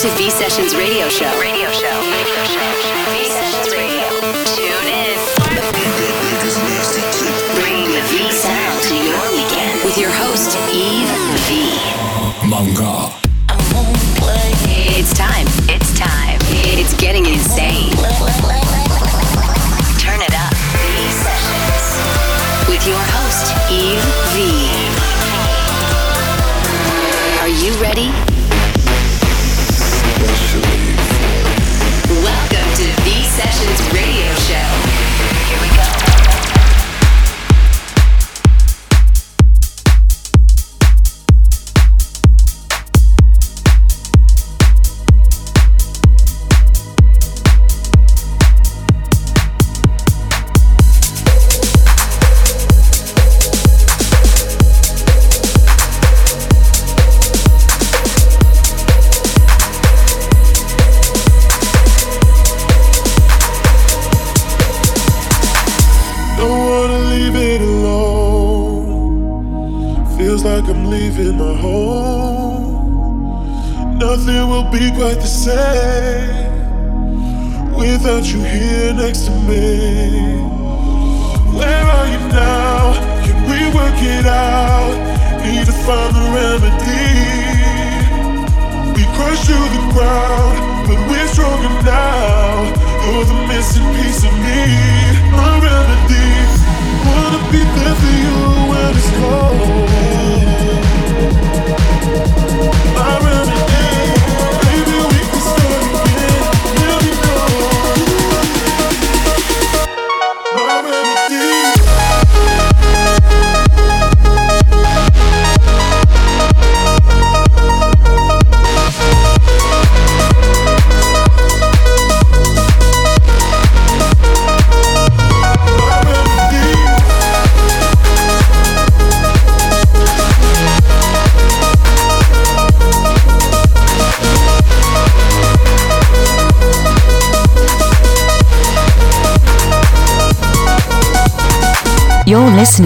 to V Sessions Radio Show. Radio Show.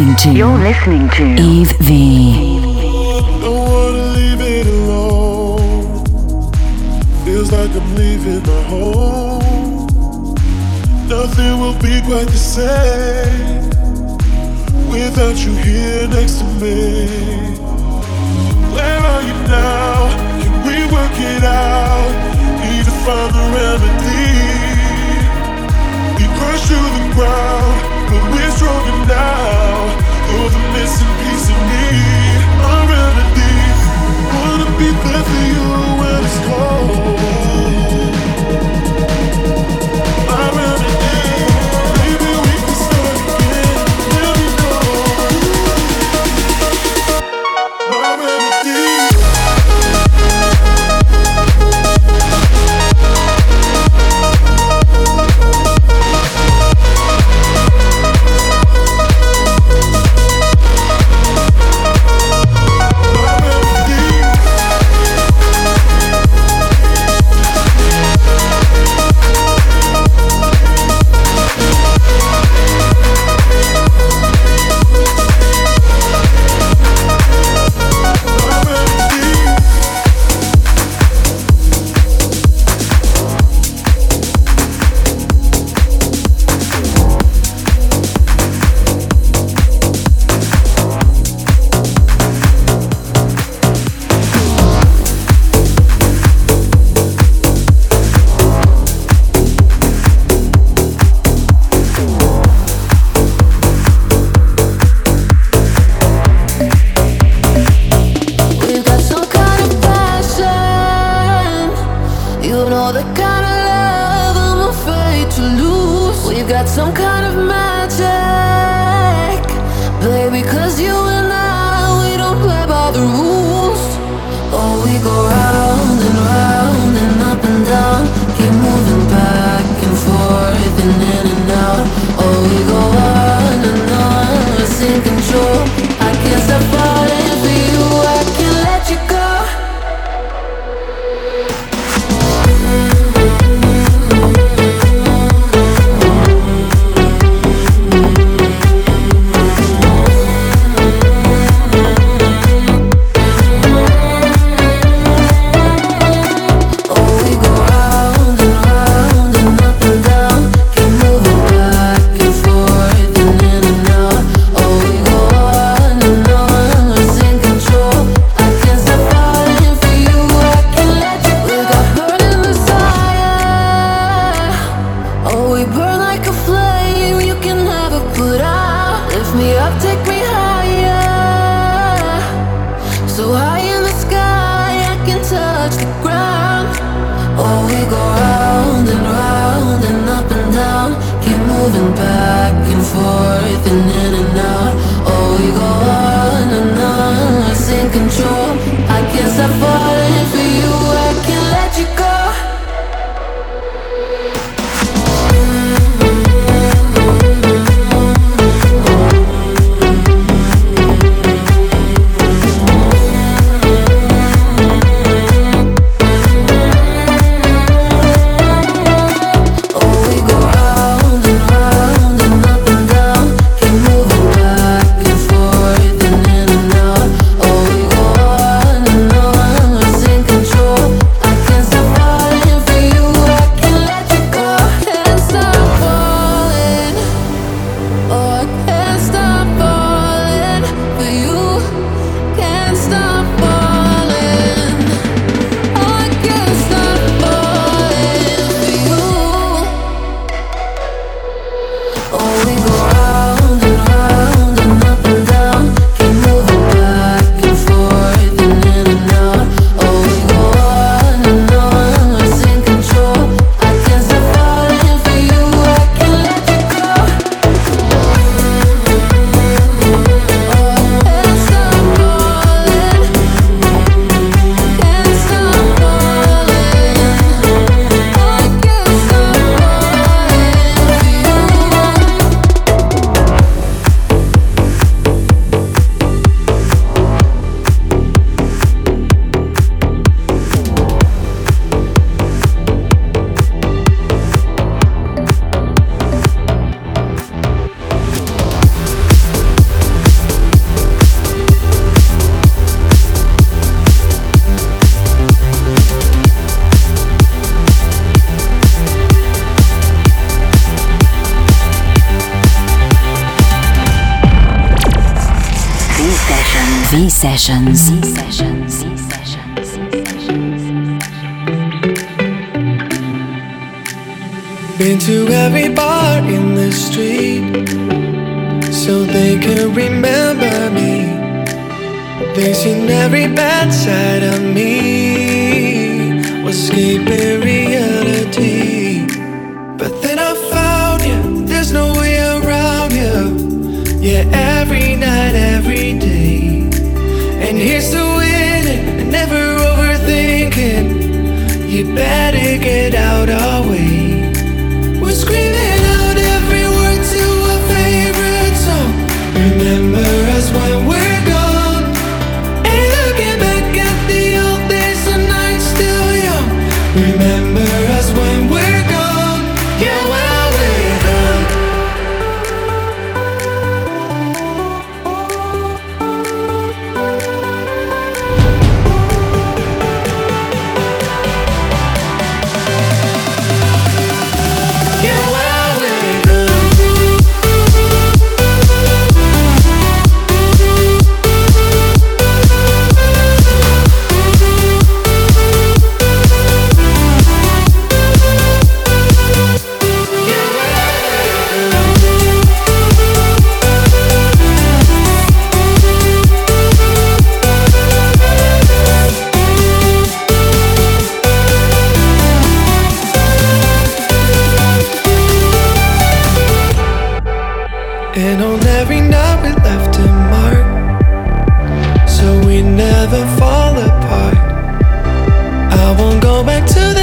listening to. You're listening to. Eve V. Don't wanna leave it alone. Feels like I'm leaving my home. Nothing will be quite the same without you here next to me. sessions. V sessions. Sessions. Been to every bar in the street so they can remember me. They've seen every bad side of me. Was escape. here's to winning and never overthinking. You better. And on every night we left a mark, so we never fall apart. I won't go back to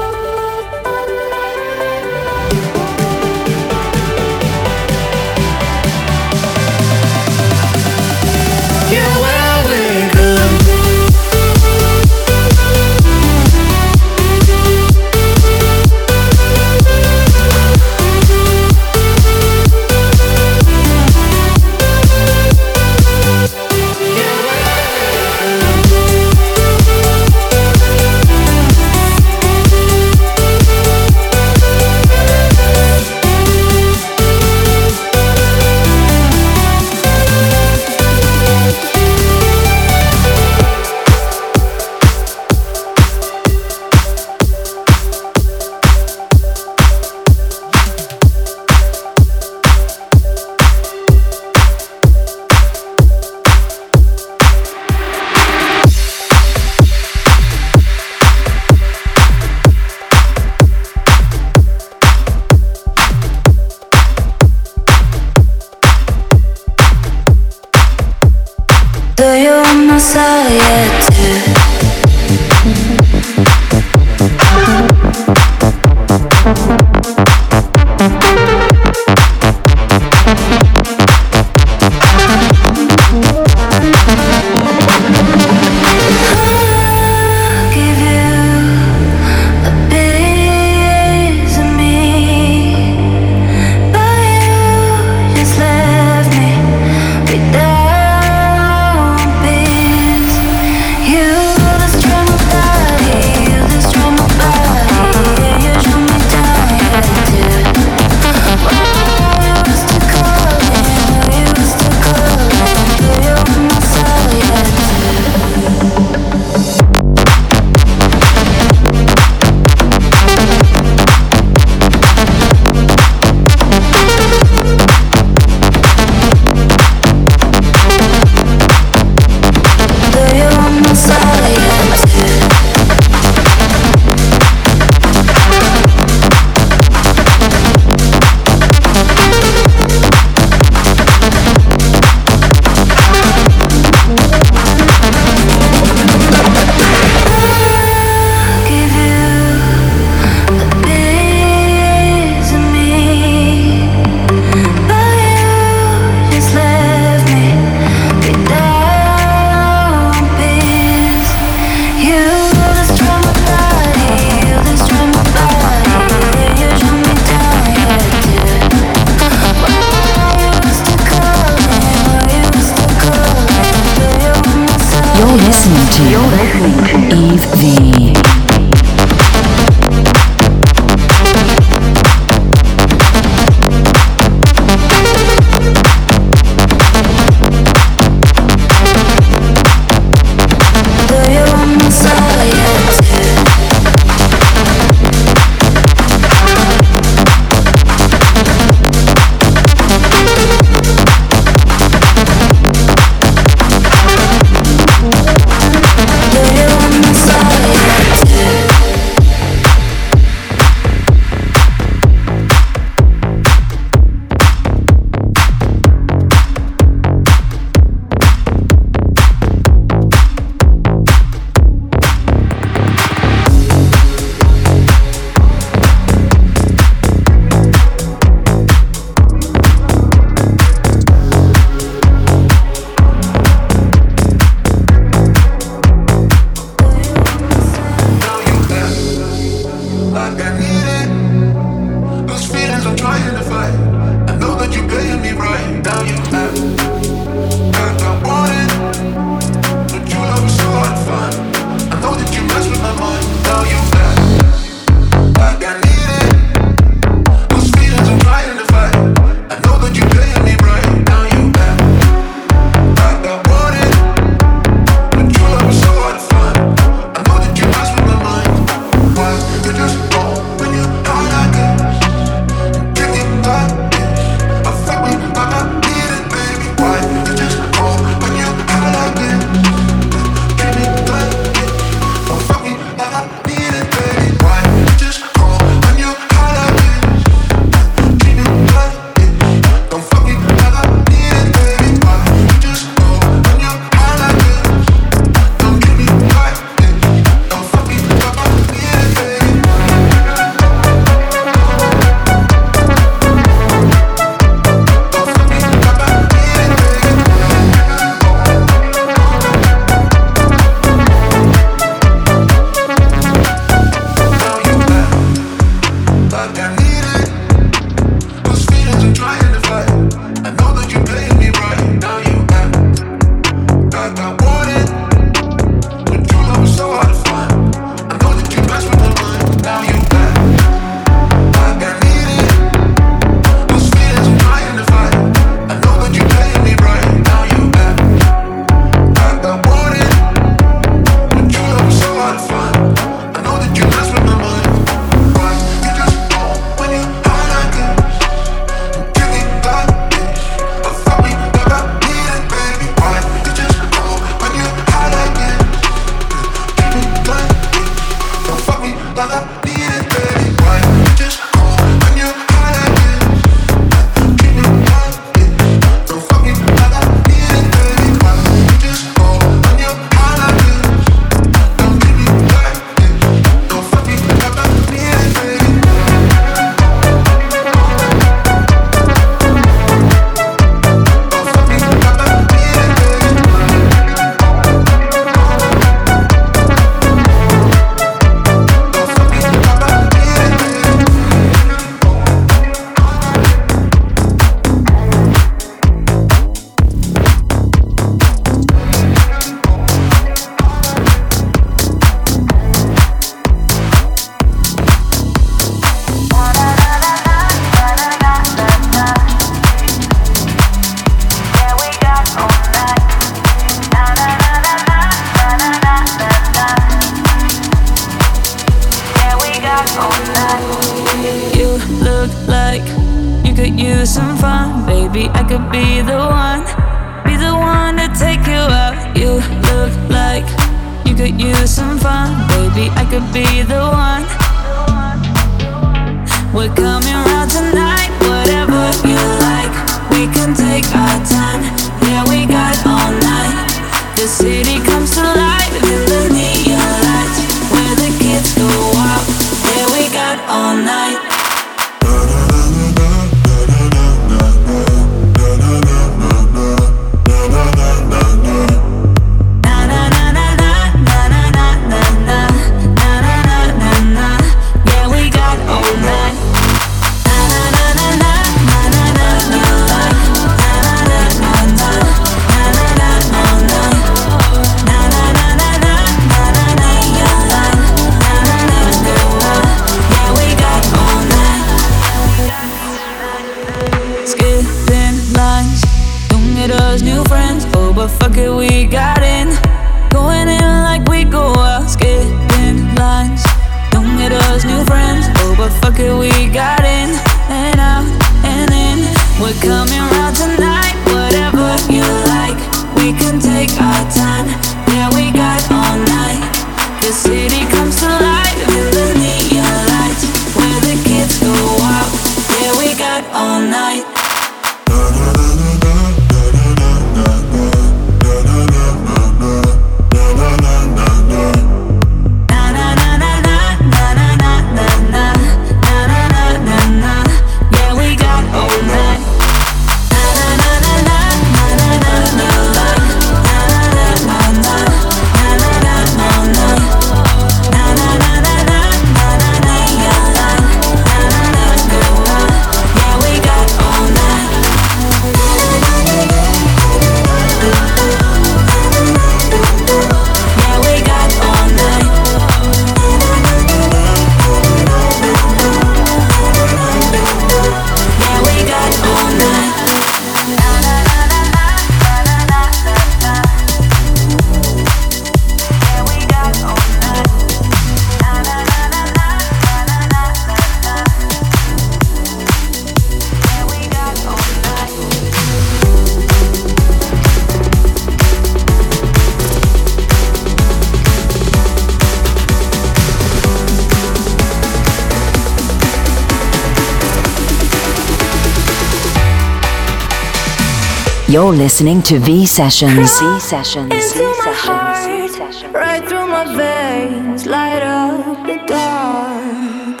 You're listening to V Sessions. V Sessions. V Sessions. right through my veins, light up the dark.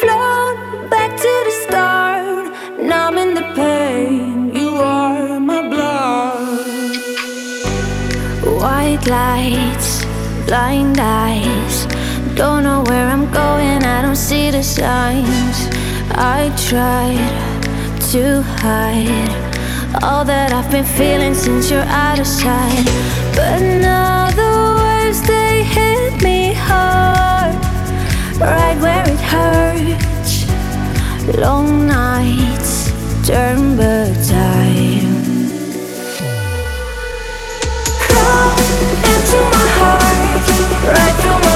Float back to the start, numbing the pain. You are my blood. White lights, blind eyes. Don't know where I'm going, I don't see the signs. I tried to hide all that I've been feeling since you're out of sight. But now the waves they hit me hard, right where it hurts. Long nights turn back time. Crawl into my heart, right through my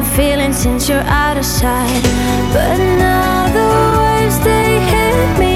been feeling since you're out of sight. But now the words they hit me.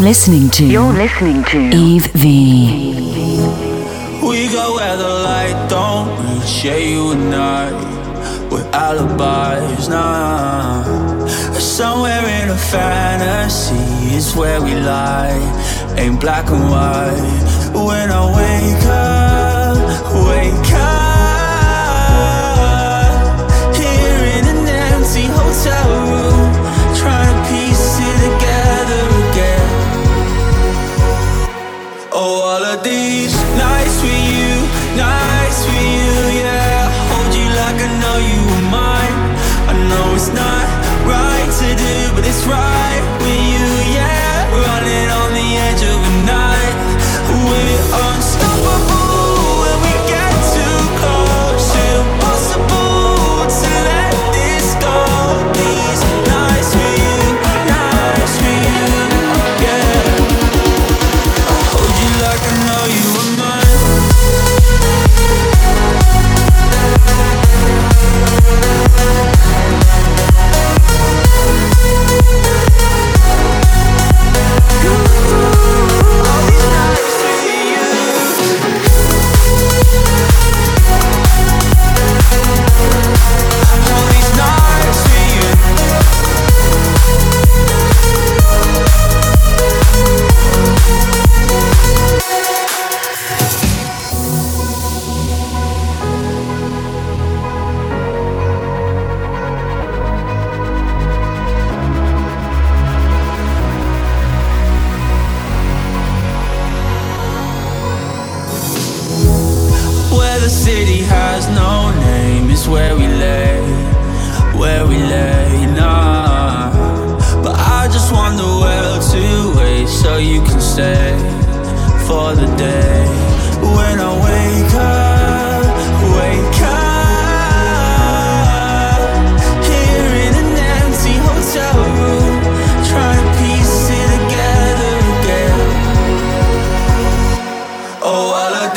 listening to. You're listening to. Eve V. We go where the light don't reach. Yeah, you and I. We're alibis now. Somewhere in a fantasy is where we lie. Ain't black and white. When I wake up.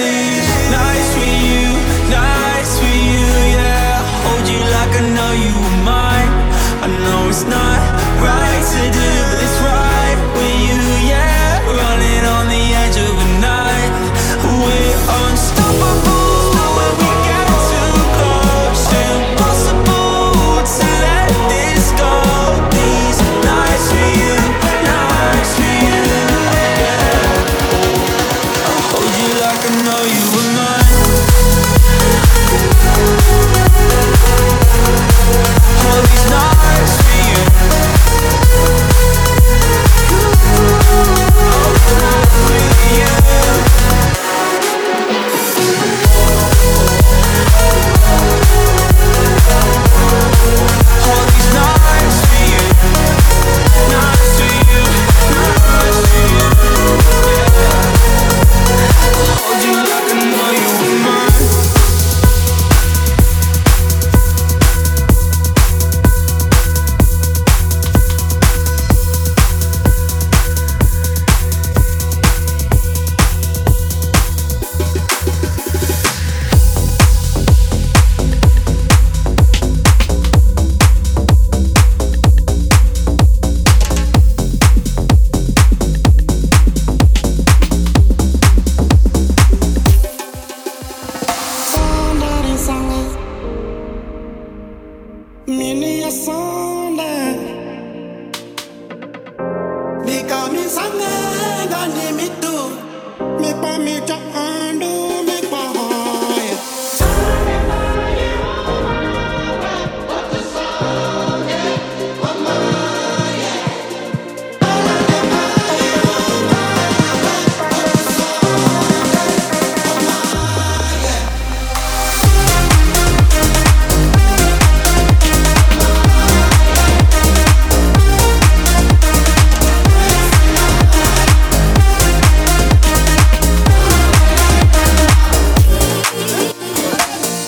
these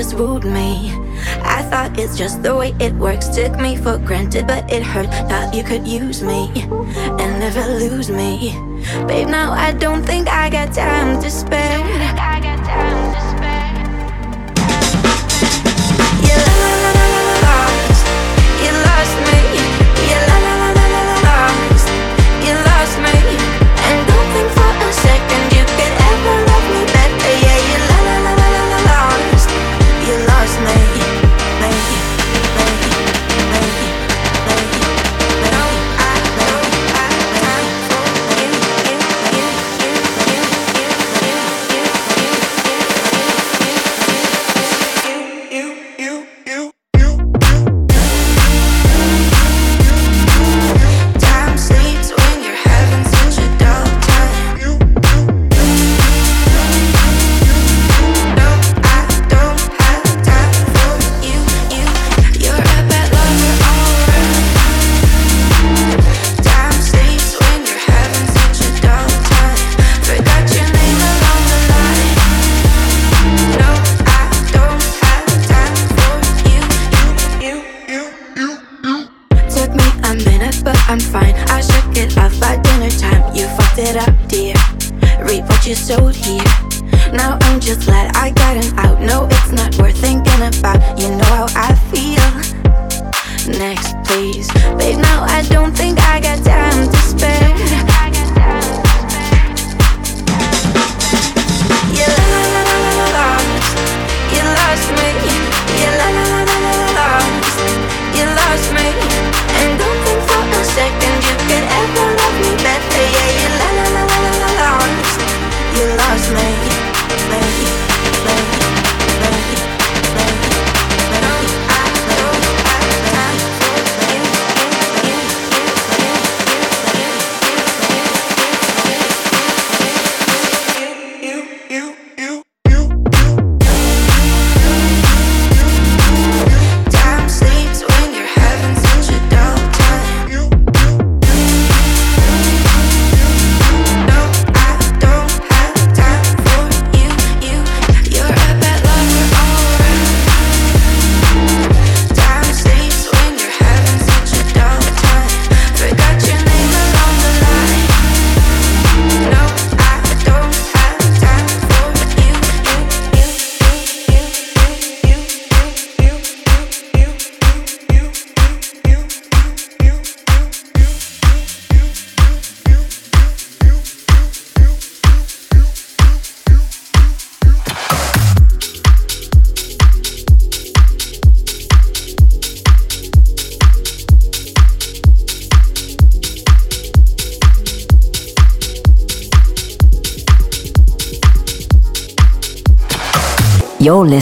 just wooed me. I thought it's just the way it works. Took me for granted, but it hurt. Thought you could use me and never lose me. Babe, now I don't think I got time to spare. it up, dear. Reap what you sowed here. Now I'm just glad I got an out. No, it's not worth thinking about. You know how I feel. Next, please. Babe, now I don't think I got time to spare.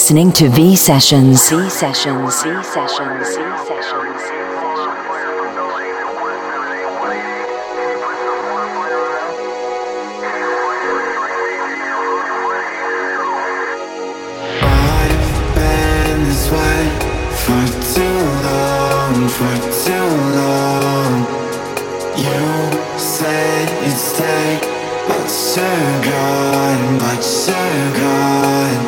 listening to V Sessions. V Sessions. V Sessions. V Sessions. I've been this way for too long, for too long. You it's but so gone, but so gone.